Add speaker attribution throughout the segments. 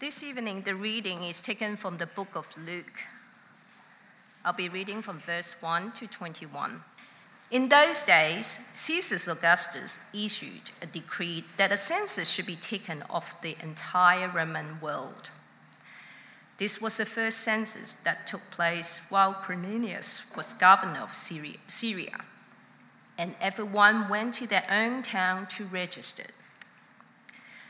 Speaker 1: This evening, the reading is taken from the book of Luke. I'll be reading from verse 1 to 21. In those days, Caesar Augustus issued a decree that a census should be taken of the entire Roman world. This was the first census that took place while Quirinius was governor of Syria, and everyone went to their own town to register.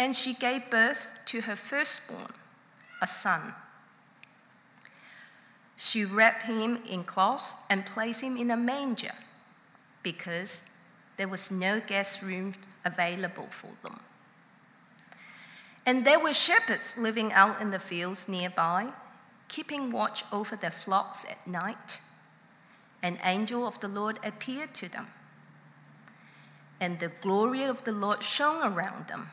Speaker 1: and she gave birth to her firstborn, a son. She wrapped him in cloths and placed him in a manger because there was no guest room available for them. And there were shepherds living out in the fields nearby, keeping watch over their flocks at night. An angel of the Lord appeared to them, and the glory of the Lord shone around them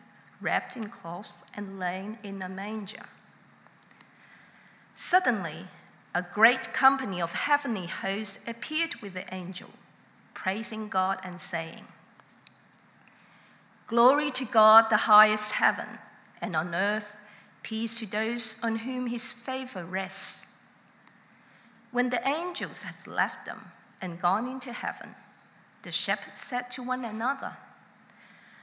Speaker 1: wrapped in cloths and laying in a manger. Suddenly, a great company of heavenly hosts appeared with the angel, praising God and saying, Glory to God, the highest heaven, and on earth, peace to those on whom his favor rests. When the angels had left them and gone into heaven, the shepherds said to one another,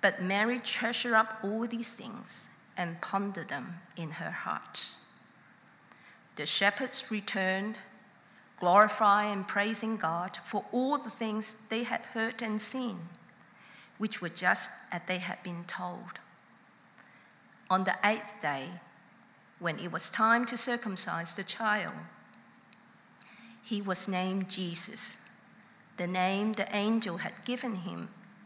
Speaker 1: But Mary treasured up all these things and pondered them in her heart. The shepherds returned, glorifying and praising God for all the things they had heard and seen, which were just as they had been told. On the eighth day, when it was time to circumcise the child, he was named Jesus, the name the angel had given him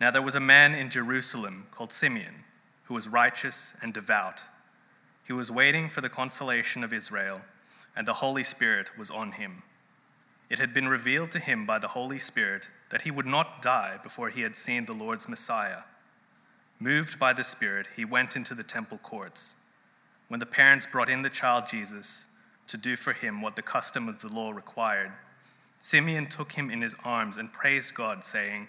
Speaker 2: Now there was a man in Jerusalem called Simeon, who was righteous and devout. He was waiting for the consolation of Israel, and the Holy Spirit was on him. It had been revealed to him by the Holy Spirit that he would not die before he had seen the Lord's Messiah. Moved by the Spirit, he went into the temple courts. When the parents brought in the child Jesus to do for him what the custom of the law required, Simeon took him in his arms and praised God, saying,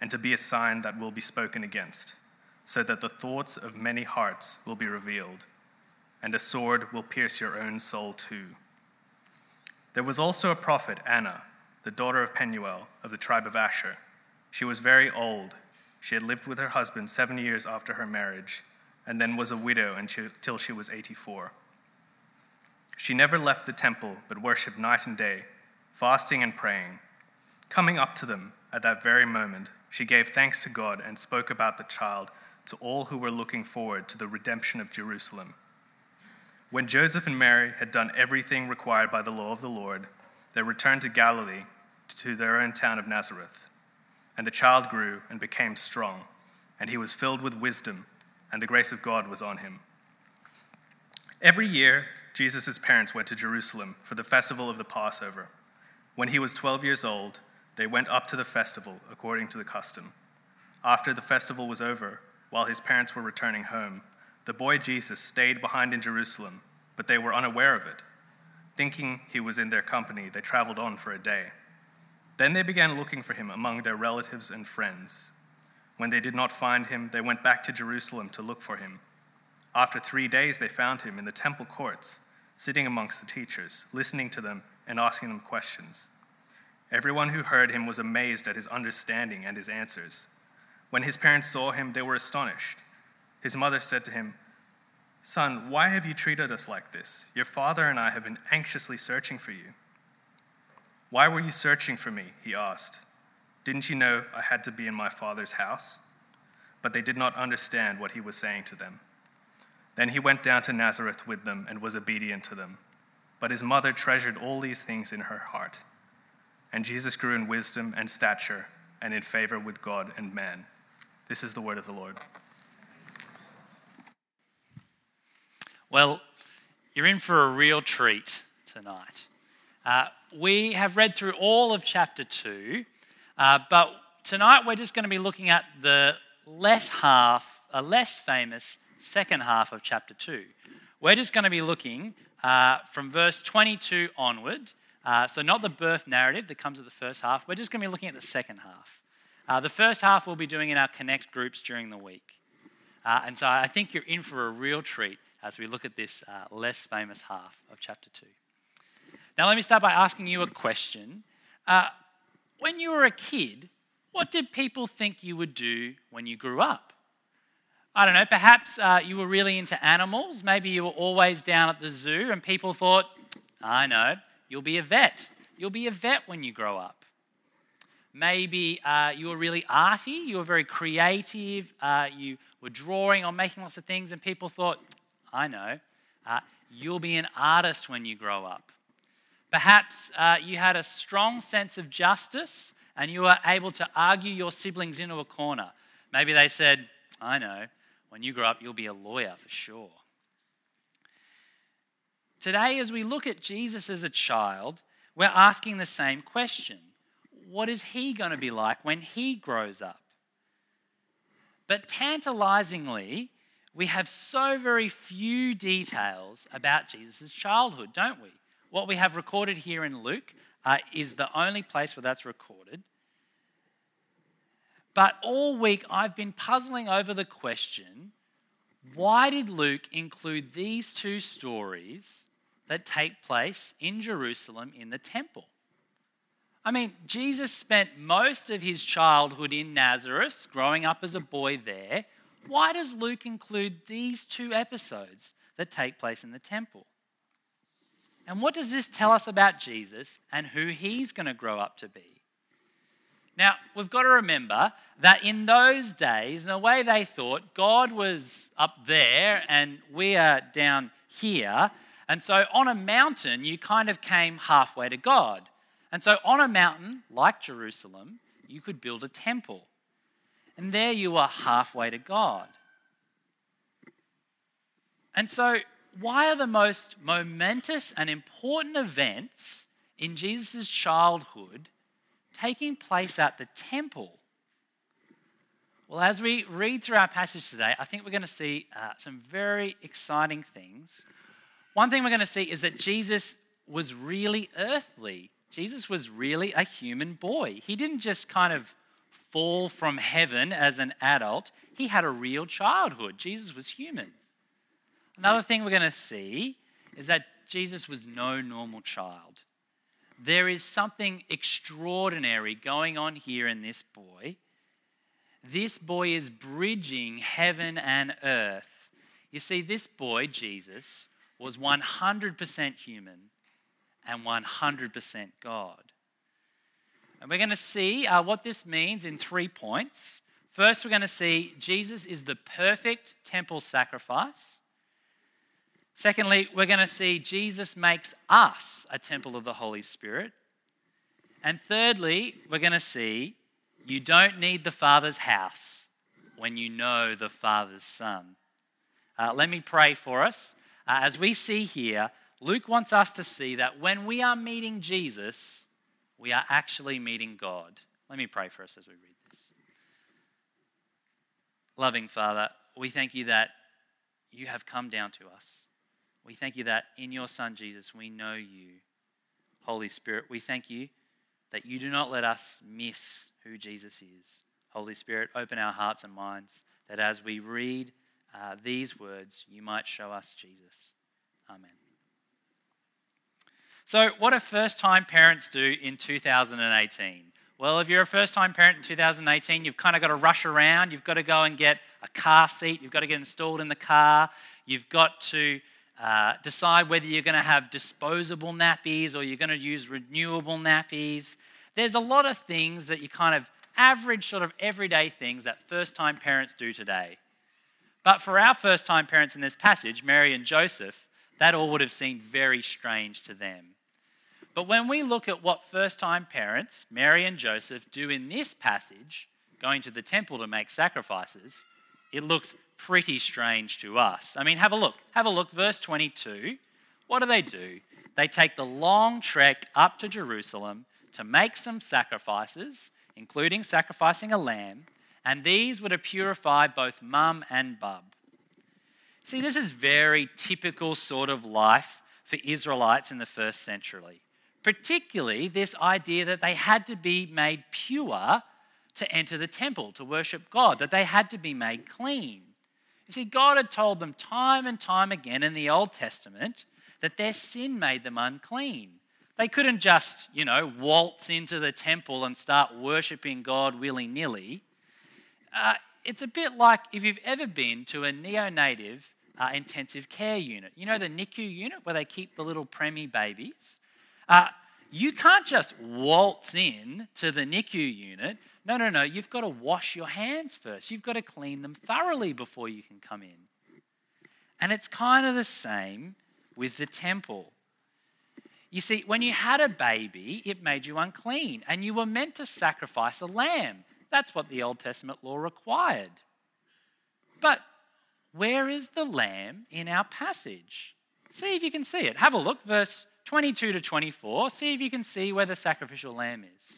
Speaker 2: and to be a sign that will be spoken against, so that the thoughts of many hearts will be revealed, and a sword will pierce your own soul too. There was also a prophet, Anna, the daughter of Penuel of the tribe of Asher. She was very old. She had lived with her husband seven years after her marriage, and then was a widow until she was 84. She never left the temple, but worshipped night and day, fasting and praying. Coming up to them at that very moment, she gave thanks to God and spoke about the child to all who were looking forward to the redemption of Jerusalem. When Joseph and Mary had done everything required by the law of the Lord, they returned to Galilee, to their own town of Nazareth. And the child grew and became strong, and he was filled with wisdom, and the grace of God was on him. Every year, Jesus' parents went to Jerusalem for the festival of the Passover. When he was 12 years old, they went up to the festival according to the custom. After the festival was over, while his parents were returning home, the boy Jesus stayed behind in Jerusalem, but they were unaware of it. Thinking he was in their company, they traveled on for a day. Then they began looking for him among their relatives and friends. When they did not find him, they went back to Jerusalem to look for him. After three days, they found him in the temple courts, sitting amongst the teachers, listening to them and asking them questions. Everyone who heard him was amazed at his understanding and his answers. When his parents saw him, they were astonished. His mother said to him, Son, why have you treated us like this? Your father and I have been anxiously searching for you. Why were you searching for me? He asked. Didn't you know I had to be in my father's house? But they did not understand what he was saying to them. Then he went down to Nazareth with them and was obedient to them. But his mother treasured all these things in her heart. And Jesus grew in wisdom and stature and in favor with God and man. This is the word of the Lord.
Speaker 3: Well, you're in for a real treat tonight. Uh, we have read through all of chapter 2, uh, but tonight we're just going to be looking at the less half, a less famous second half of chapter 2. We're just going to be looking uh, from verse 22 onward. Uh, so, not the birth narrative that comes at the first half. We're just going to be looking at the second half. Uh, the first half we'll be doing in our Connect groups during the week. Uh, and so I think you're in for a real treat as we look at this uh, less famous half of chapter 2. Now, let me start by asking you a question. Uh, when you were a kid, what did people think you would do when you grew up? I don't know, perhaps you were really into animals. Maybe you were always down at the zoo and people thought, I know, you'll be a vet. You'll be a vet when you grow up. Maybe uh, you were really arty, you were very creative, uh, you were drawing or making lots of things, and people thought, I know, uh, you'll be an artist when you grow up. Perhaps uh, you had a strong sense of justice and you were able to argue your siblings into a corner. Maybe they said, I know, when you grow up, you'll be a lawyer for sure. Today, as we look at Jesus as a child, we're asking the same question What is he going to be like when he grows up? But tantalizingly, we have so very few details about Jesus' childhood, don't we? What we have recorded here in Luke uh, is the only place where that's recorded. But all week I've been puzzling over the question why did Luke include these two stories that take place in Jerusalem in the temple? I mean, Jesus spent most of his childhood in Nazareth, growing up as a boy there. Why does Luke include these two episodes that take place in the temple? And what does this tell us about Jesus and who he's going to grow up to be? Now, we've got to remember that in those days, in the way they thought, God was up there and we are down here. And so on a mountain, you kind of came halfway to God. And so on a mountain, like Jerusalem, you could build a temple. And there you are halfway to God. And so why are the most momentous and important events in Jesus' childhood taking place at the temple? Well, as we read through our passage today, I think we're going to see uh, some very exciting things. One thing we're going to see is that Jesus was really earthly. Jesus was really a human boy. He didn't just kind of fall from heaven as an adult, he had a real childhood. Jesus was human. Another thing we're going to see is that Jesus was no normal child. There is something extraordinary going on here in this boy. This boy is bridging heaven and earth. You see, this boy, Jesus, was 100% human and 100% God. And we're going to see uh, what this means in three points. First, we're going to see Jesus is the perfect temple sacrifice. Secondly, we're going to see Jesus makes us a temple of the Holy Spirit. And thirdly, we're going to see you don't need the Father's house when you know the Father's Son. Uh, let me pray for us. Uh, as we see here, Luke wants us to see that when we are meeting Jesus, we are actually meeting God. Let me pray for us as we read this. Loving Father, we thank you that you have come down to us. We thank you that in your Son Jesus we know you. Holy Spirit, we thank you that you do not let us miss who Jesus is. Holy Spirit, open our hearts and minds that as we read uh, these words, you might show us Jesus. Amen. So, what do first time parents do in 2018? Well, if you're a first time parent in 2018, you've kind of got to rush around. You've got to go and get a car seat. You've got to get installed in the car. You've got to uh, decide whether you're going to have disposable nappies or you're going to use renewable nappies. There's a lot of things that you kind of average, sort of everyday things that first time parents do today. But for our first time parents in this passage, Mary and Joseph, that all would have seemed very strange to them. But when we look at what first time parents, Mary and Joseph, do in this passage, going to the temple to make sacrifices, it looks pretty strange to us. I mean, have a look. Have a look. Verse 22. What do they do? They take the long trek up to Jerusalem to make some sacrifices, including sacrificing a lamb, and these were to purify both mum and bub. See, this is very typical sort of life for Israelites in the first century particularly this idea that they had to be made pure to enter the temple, to worship God, that they had to be made clean. You see, God had told them time and time again in the Old Testament that their sin made them unclean. They couldn't just, you know, waltz into the temple and start worshiping God willy nilly. Uh, it's a bit like if you've ever been to a neonatal uh, intensive care unit. You know the NICU unit where they keep the little preemie babies? Uh, you can't just waltz in to the NICU unit. No, no, no. You've got to wash your hands first. You've got to clean them thoroughly before you can come in. And it's kind of the same with the temple. You see, when you had a baby, it made you unclean, and you were meant to sacrifice a lamb. That's what the Old Testament law required. But where is the lamb in our passage? See if you can see it. Have a look, verse 22 to 24. See if you can see where the sacrificial lamb is.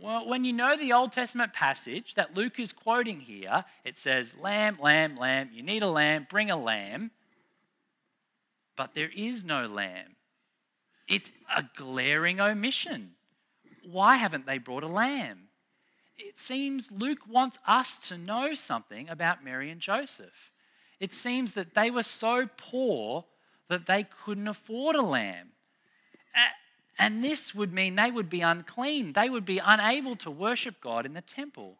Speaker 3: Well, when you know the Old Testament passage that Luke is quoting here, it says, Lamb, lamb, lamb, you need a lamb, bring a lamb. But there is no lamb. It's a glaring omission. Why haven't they brought a lamb? It seems Luke wants us to know something about Mary and Joseph it seems that they were so poor that they couldn't afford a lamb. And this would mean they would be unclean. They would be unable to worship God in the temple.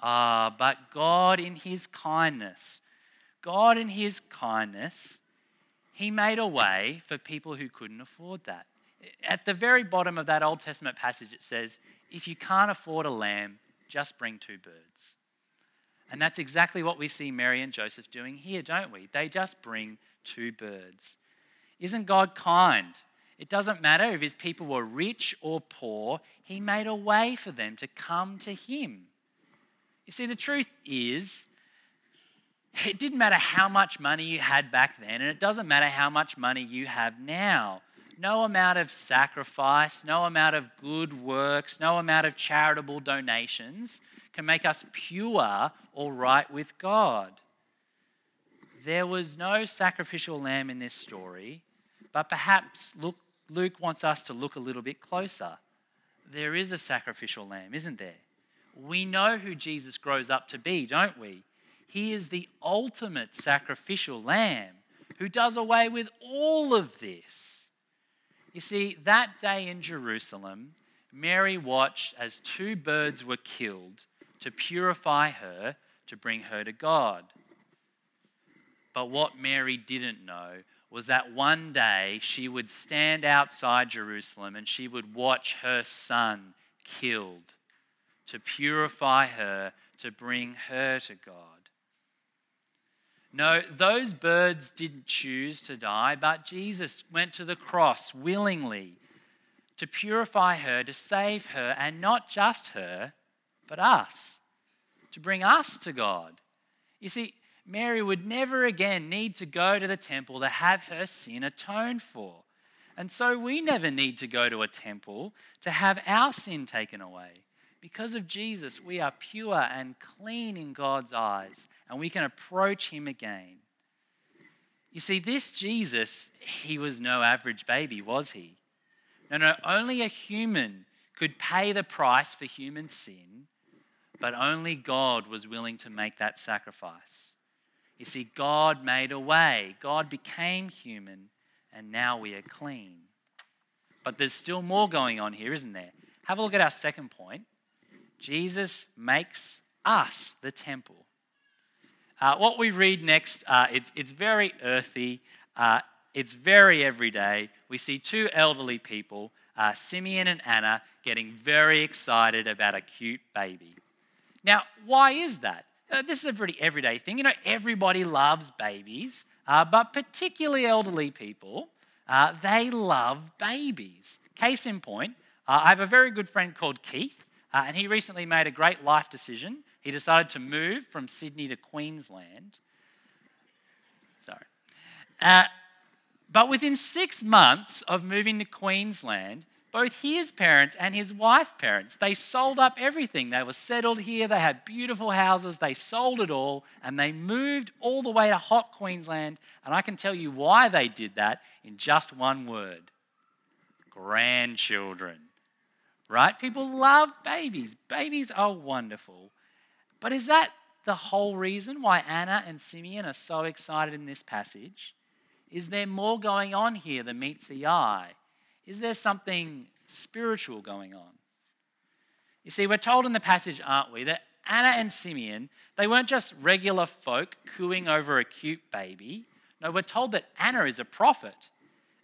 Speaker 3: Ah, but God, in His kindness, God, in His kindness, He made a way for people who couldn't afford that. At the very bottom of that Old Testament passage, it says, If you can't afford a lamb, just bring two birds. And that's exactly what we see Mary and Joseph doing here, don't we? They just bring two birds. Isn't God kind? It doesn't matter if his people were rich or poor, he made a way for them to come to him. You see, the truth is, it didn't matter how much money you had back then, and it doesn't matter how much money you have now. No amount of sacrifice, no amount of good works, no amount of charitable donations can make us pure or right with God. There was no sacrificial lamb in this story, but perhaps Luke wants us to look a little bit closer. There is a sacrificial lamb, isn't there? we know who Jesus grows up to be, don't we? He is the ultimate sacrificial lamb who does away with all of this. You see, that day in Jerusalem, Mary watched as two birds were killed to purify her, to bring her to God. But what Mary didn't know was that one day she would stand outside Jerusalem and she would watch her son killed to purify her, to bring her to God. No, those birds didn't choose to die, but Jesus went to the cross willingly to purify her, to save her, and not just her, but us, to bring us to God. You see, Mary would never again need to go to the temple to have her sin atoned for. And so we never need to go to a temple to have our sin taken away. Because of Jesus, we are pure and clean in God's eyes, and we can approach Him again. You see, this Jesus, he was no average baby, was he? No, no, only a human could pay the price for human sin, but only God was willing to make that sacrifice. You see, God made a way. God became human, and now we are clean. But there's still more going on here, isn't there? Have a look at our second point. Jesus makes us the temple. Uh, what we read next, uh, it's, it's very earthy, uh, it's very everyday. We see two elderly people, uh, Simeon and Anna, getting very excited about a cute baby. Now, why is that? Uh, this is a pretty everyday thing. You know, everybody loves babies, uh, but particularly elderly people, they love babies. Case in point, I have a very good friend called Keith, and he recently made a great life decision. He decided to move from Sydney to Queensland. Sorry. Uh, but within six months of moving to Queensland, both his parents and his wife's parents, they sold up everything. They were settled here, they had beautiful houses, they sold it all, and they moved all the way to hot Queensland. And I can tell you why they did that in just one word grandchildren. Right? People love babies. Babies are wonderful. But is that the whole reason why Anna and Simeon are so excited in this passage? Is there more going on here than meets the eye? Is there something spiritual going on? You see, we're told in the passage, aren't we, that Anna and Simeon, they weren't just regular folk cooing over a cute baby. No, we're told that Anna is a prophet.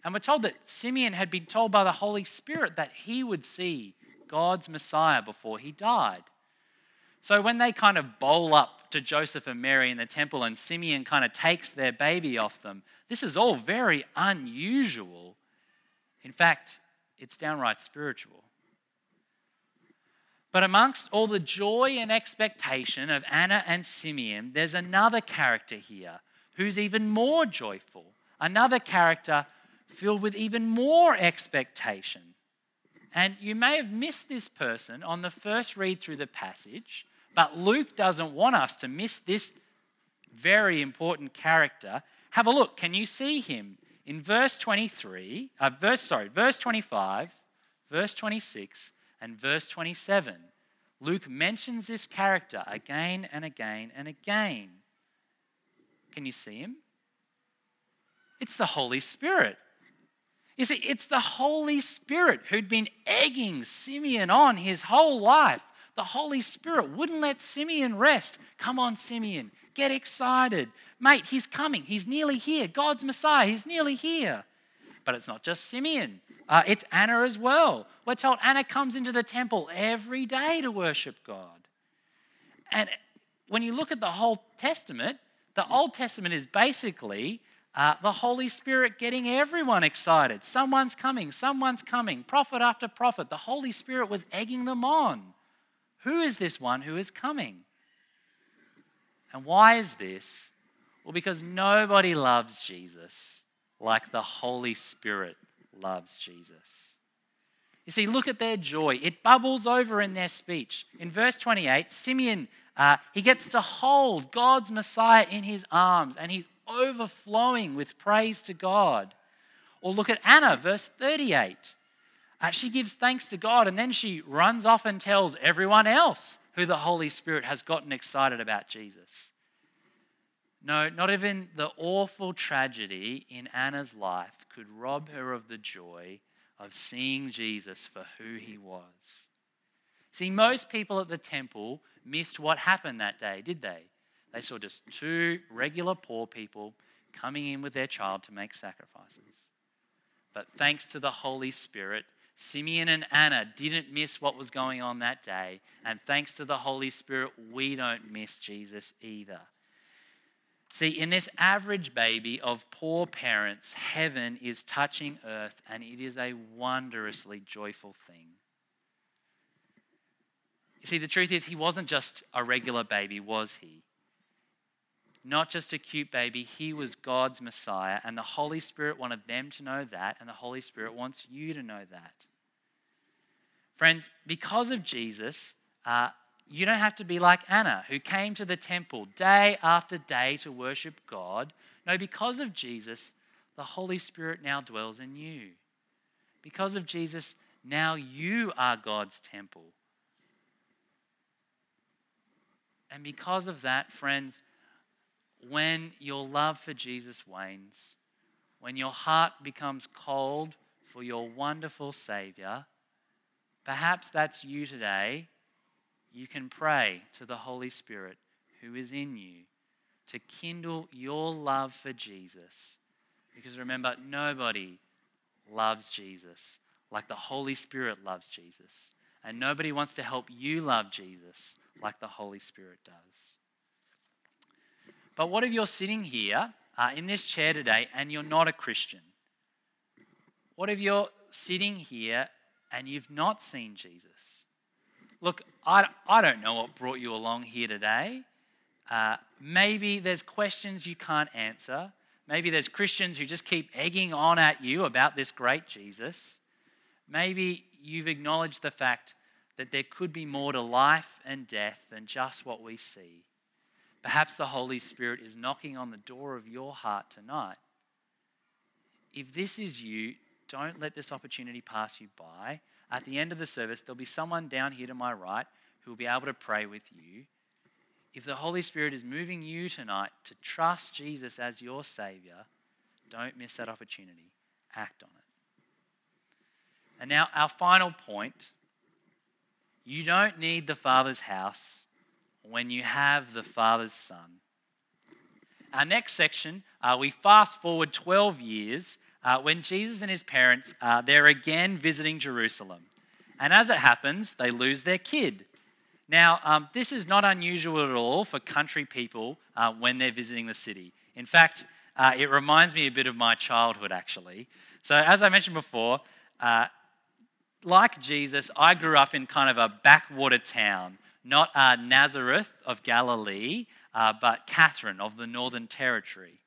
Speaker 3: And we're told that Simeon had been told by the Holy Spirit that he would see God's Messiah before he died. So when they kind of bowl up to Joseph and Mary in the temple and Simeon kind of takes their baby off them, this is all very unusual in fact, it's downright spiritual. But amongst all the joy and expectation of Anna and Simeon, there's another character here who's even more joyful, another character filled with even more expectation. And you may have missed this person on the first read through the passage, but Luke doesn't want us to miss this very important character. Have a look. Can you see him? in verse 23, uh, verse sorry, verse 25, verse 26, and verse 27, Luke mentions this character again and again and again. Can you see him? It's the Holy Spirit. You see, it's the Holy Spirit who'd been egging Simeon on his whole life. The Holy Spirit wouldn't let Simeon rest. Come on, Simeon, get excited. Mate, he's coming. He's nearly here. God's Messiah, he's nearly here. But it's not just Simeon, uh, it's Anna as well. We're told Anna comes into the temple every day to worship God. And when you look at the whole Testament, the Old Testament is basically uh, the Holy Spirit getting everyone excited. Someone's coming, someone's coming. Prophet after prophet, the Holy Spirit was egging them on. Who is this one who is coming? And why is this? Well, because nobody loves Jesus like the Holy Spirit loves Jesus. You see, look at their joy. It bubbles over in their speech. In verse 28, Simeon, uh, he gets to hold God's Messiah in his arms and he's overflowing with praise to God. Or look at Anna, verse 38. Uh, she gives thanks to God and then she runs off and tells everyone else who the Holy Spirit has gotten excited about Jesus. No, not even the awful tragedy in Anna's life could rob her of the joy of seeing Jesus for who he was. See, most people at the temple missed what happened that day, did they? They saw just two regular poor people coming in with their child to make sacrifices. But thanks to the Holy Spirit, Simeon and Anna didn't miss what was going on that day. And thanks to the Holy Spirit, we don't miss Jesus either. See, in this average baby of poor parents, heaven is touching earth, and it is a wondrously joyful thing. You see, the truth is, he wasn't just a regular baby, was he? Not just a cute baby, he was God's Messiah, and the Holy Spirit wanted them to know that, and the Holy Spirit wants you to know that. Friends, because of Jesus, uh, you don't have to be like Anna, who came to the temple day after day to worship God. No, because of Jesus, the Holy Spirit now dwells in you. Because of Jesus, now you are God's temple. And because of that, friends, when your love for Jesus wanes, when your heart becomes cold for your wonderful Savior, perhaps that's you today you can pray to the Holy Spirit who is in you to kindle your love for Jesus. Because remember, nobody loves Jesus like the Holy Spirit loves Jesus. And nobody wants to help you love Jesus like the Holy Spirit does. But what if you're sitting here uh, in this chair today and you're not a Christian? What if you're sitting here and you've not seen Jesus? Look, I, I don't know what brought you along here today. Uh, maybe there's questions you can't answer. Maybe there's Christians who just keep egging on at you about this great Jesus. Maybe you've acknowledged the fact that there could be more to life and death than just what we see. Perhaps the Holy Spirit is knocking on the door of your heart tonight. If this is you, don't let this opportunity pass you by. At the end of the service, there'll be someone down here to my right who will be able to pray with you. If the Holy Spirit is moving you tonight to trust Jesus as your Savior, don't miss that opportunity. Act on it. And now, our final point you don't need the Father's house when you have the Father's Son. Our next section, uh, we fast forward 12 years uh, when Jesus and his parents uh, they're again visiting Jerusalem, and as it happens, they lose their kid. Now, um, this is not unusual at all for country people uh, when they're visiting the city. In fact, uh, it reminds me a bit of my childhood, actually. So, as I mentioned before, uh, like Jesus, I grew up in kind of a backwater town, not uh, Nazareth of Galilee, but Katherine of the Northern Territory.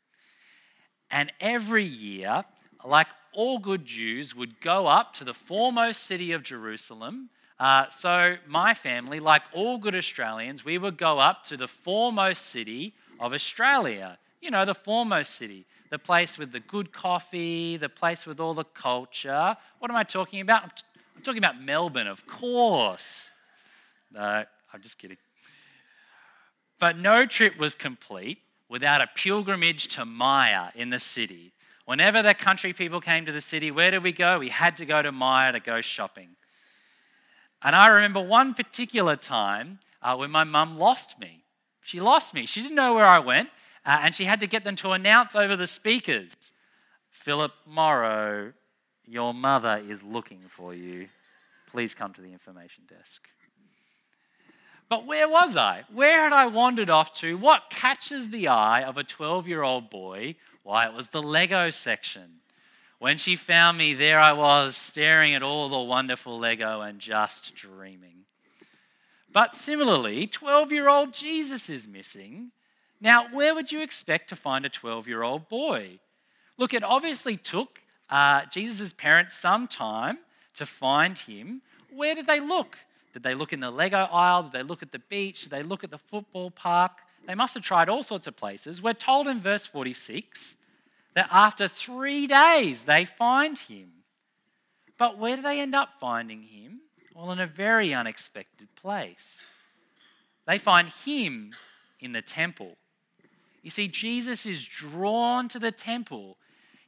Speaker 3: And every year, like all good Jews, would go up to the foremost city of Jerusalem. Uh, so, my family, like all good Australians, we would go up to the foremost city of Australia. You know, the foremost city, the place with the good coffee, the place with all the culture. What am I talking about? I'm, t- I'm talking about Melbourne, of course. No, I'm just kidding. But no trip was complete without a pilgrimage to Myer in the city. Whenever the country people came to the city, where did we go? We had to go to Myer to go shopping. And I remember one particular time uh, when my mum lost me. She lost me. She didn't know where I went, uh, and she had to get them to announce over the speakers Philip Morrow, your mother is looking for you. Please come to the information desk. But where was I? Where had I wandered off to? What catches the eye of a 12 year old boy why, it was the Lego section. When she found me, there I was staring at all the wonderful Lego and just dreaming. But similarly, 12 year old Jesus is missing. Now, where would you expect to find a 12 year old boy? Look, it obviously took uh, Jesus' parents some time to find him. Where did they look? Did they look in the Lego aisle? Did they look at the beach? Did they look at the football park? They must have tried all sorts of places. We're told in verse 46 that after three days they find him. But where do they end up finding him? Well, in a very unexpected place They find him in the temple. You see, Jesus is drawn to the temple.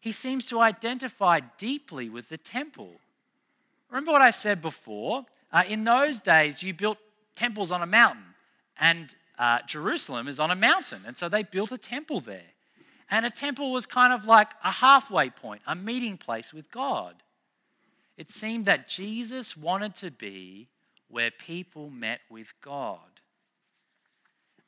Speaker 3: He seems to identify deeply with the temple. Remember what I said before? Uh, in those days, you built temples on a mountain, and uh, Jerusalem is on a mountain. And so they built a temple there. And a temple was kind of like a halfway point, a meeting place with God. It seemed that Jesus wanted to be where people met with God.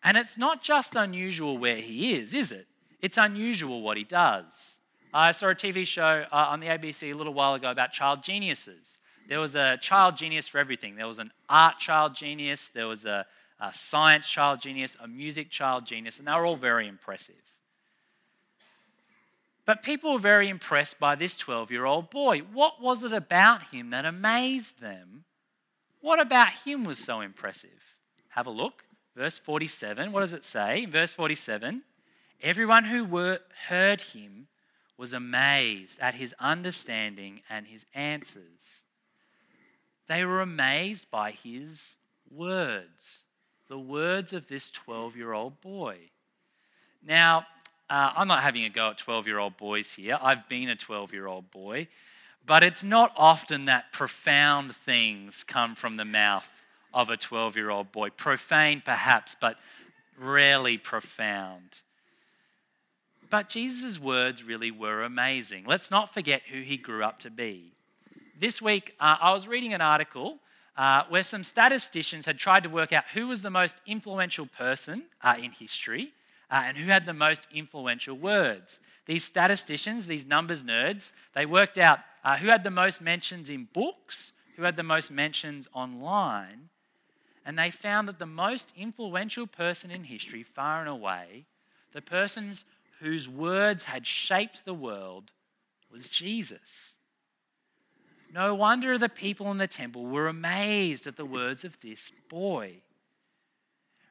Speaker 3: And it's not just unusual where he is, is it? It's unusual what he does. I saw a TV show uh, on the ABC a little while ago about child geniuses. There was a child genius for everything. There was an art child genius, there was a, a science child genius, a music child genius, and they were all very impressive. But people were very impressed by this 12 year old boy. What was it about him that amazed them? What about him was so impressive? Have a look. Verse 47. What does it say? verse 47 Everyone who were, heard him was amazed at his understanding and his answers. They were amazed by his words, the words of this 12 year old boy. Now, uh, I'm not having a go at 12 year old boys here. I've been a 12 year old boy. But it's not often that profound things come from the mouth of a 12 year old boy. Profane, perhaps, but rarely profound. But Jesus' words really were amazing. Let's not forget who he grew up to be. This week, uh, I was reading an article uh, where some statisticians had tried to work out who was the most influential person uh, in history uh, and who had the most influential words. These statisticians, these numbers nerds, they worked out uh, who had the most mentions in books, who had the most mentions online, and they found that the most influential person in history, far and away, the persons whose words had shaped the world, was Jesus. No wonder the people in the temple were amazed at the words of this boy.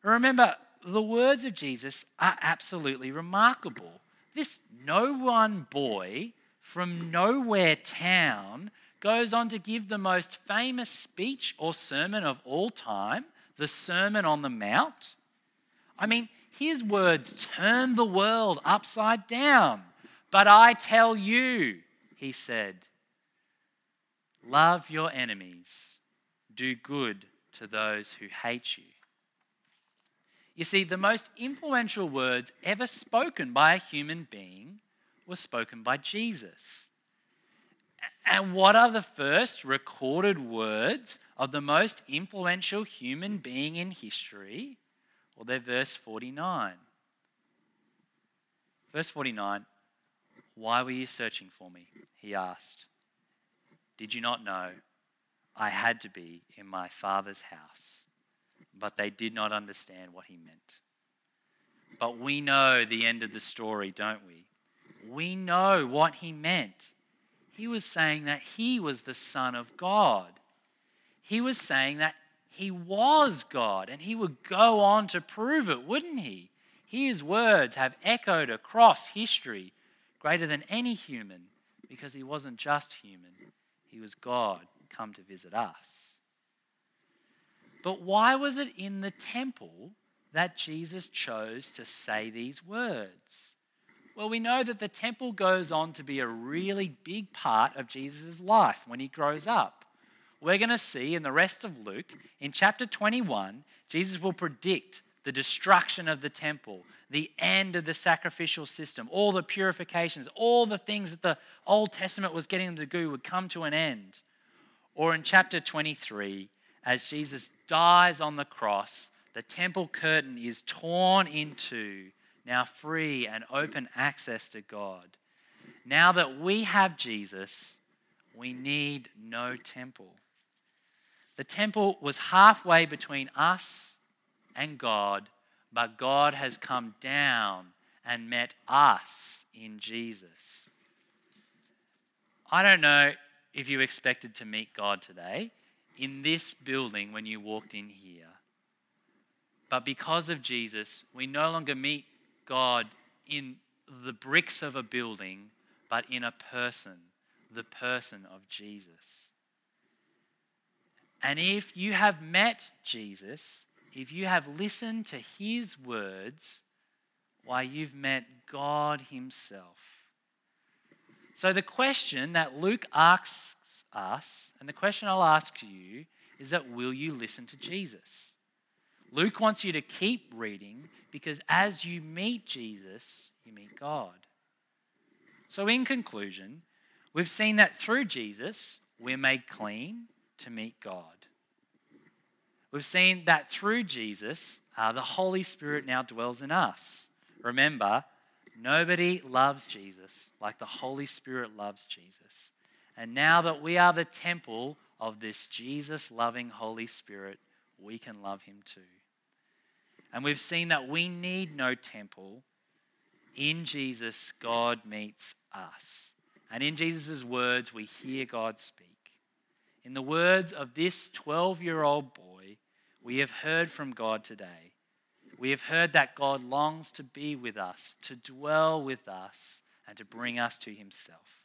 Speaker 3: Remember, the words of Jesus are absolutely remarkable. This no one boy from nowhere town goes on to give the most famous speech or sermon of all time, the Sermon on the Mount. I mean, his words turn the world upside down. But I tell you, he said, love your enemies, do good to those who hate you. You see, the most influential words ever spoken by a human being were spoken by Jesus. And what are the first recorded words of the most influential human being in history? Well, they're verse 49. Verse 49 Why were you searching for me? He asked. Did you not know I had to be in my Father's house? but they did not understand what he meant. But we know the end of the story, don't we? We know what he meant. He was saying that he was the Son of God. He was saying that he was God, and he would go on to prove it, wouldn't he? His words have echoed across history greater than any human because he wasn't just human, he was God come to visit us. But why was it in the temple that Jesus chose to say these words? Well, we know that the temple goes on to be a really big part of Jesus' life when he grows up. We're going to see in the rest of Luke, in chapter 21, Jesus will predict the destruction of the temple, the end of the sacrificial system, all the purifications, all the things that the Old Testament was getting them to do would come to an end. Or in chapter 23, as Jesus dies on the cross, the temple curtain is torn into, now free and open access to God. Now that we have Jesus, we need no temple. The temple was halfway between us and God, but God has come down and met us in Jesus. I don't know if you expected to meet God today in this building when you walked in here. But because of Jesus, we no longer meet God in the bricks of a building, but in a person, the person of Jesus. And if you have met Jesus, if you have listened to his words, why, you've met God himself. So, the question that Luke asks us, and the question I'll ask you, is that will you listen to Jesus? Luke wants you to keep reading because as you meet Jesus, you meet God. So, in conclusion, we've seen that through Jesus, we're made clean to meet God. We've seen that through Jesus, uh, the Holy Spirit now dwells in us. Remember, nobody loves Jesus like the Holy Spirit loves Jesus. And now that we are the temple of this Jesus loving Holy Spirit, we can love him too. And we've seen that we need no temple. In Jesus, God meets us. And in Jesus' words, we hear God speak. In the words of this 12 year old boy, we have heard from God today. We have heard that God longs to be with us, to dwell with us, and to bring us to himself.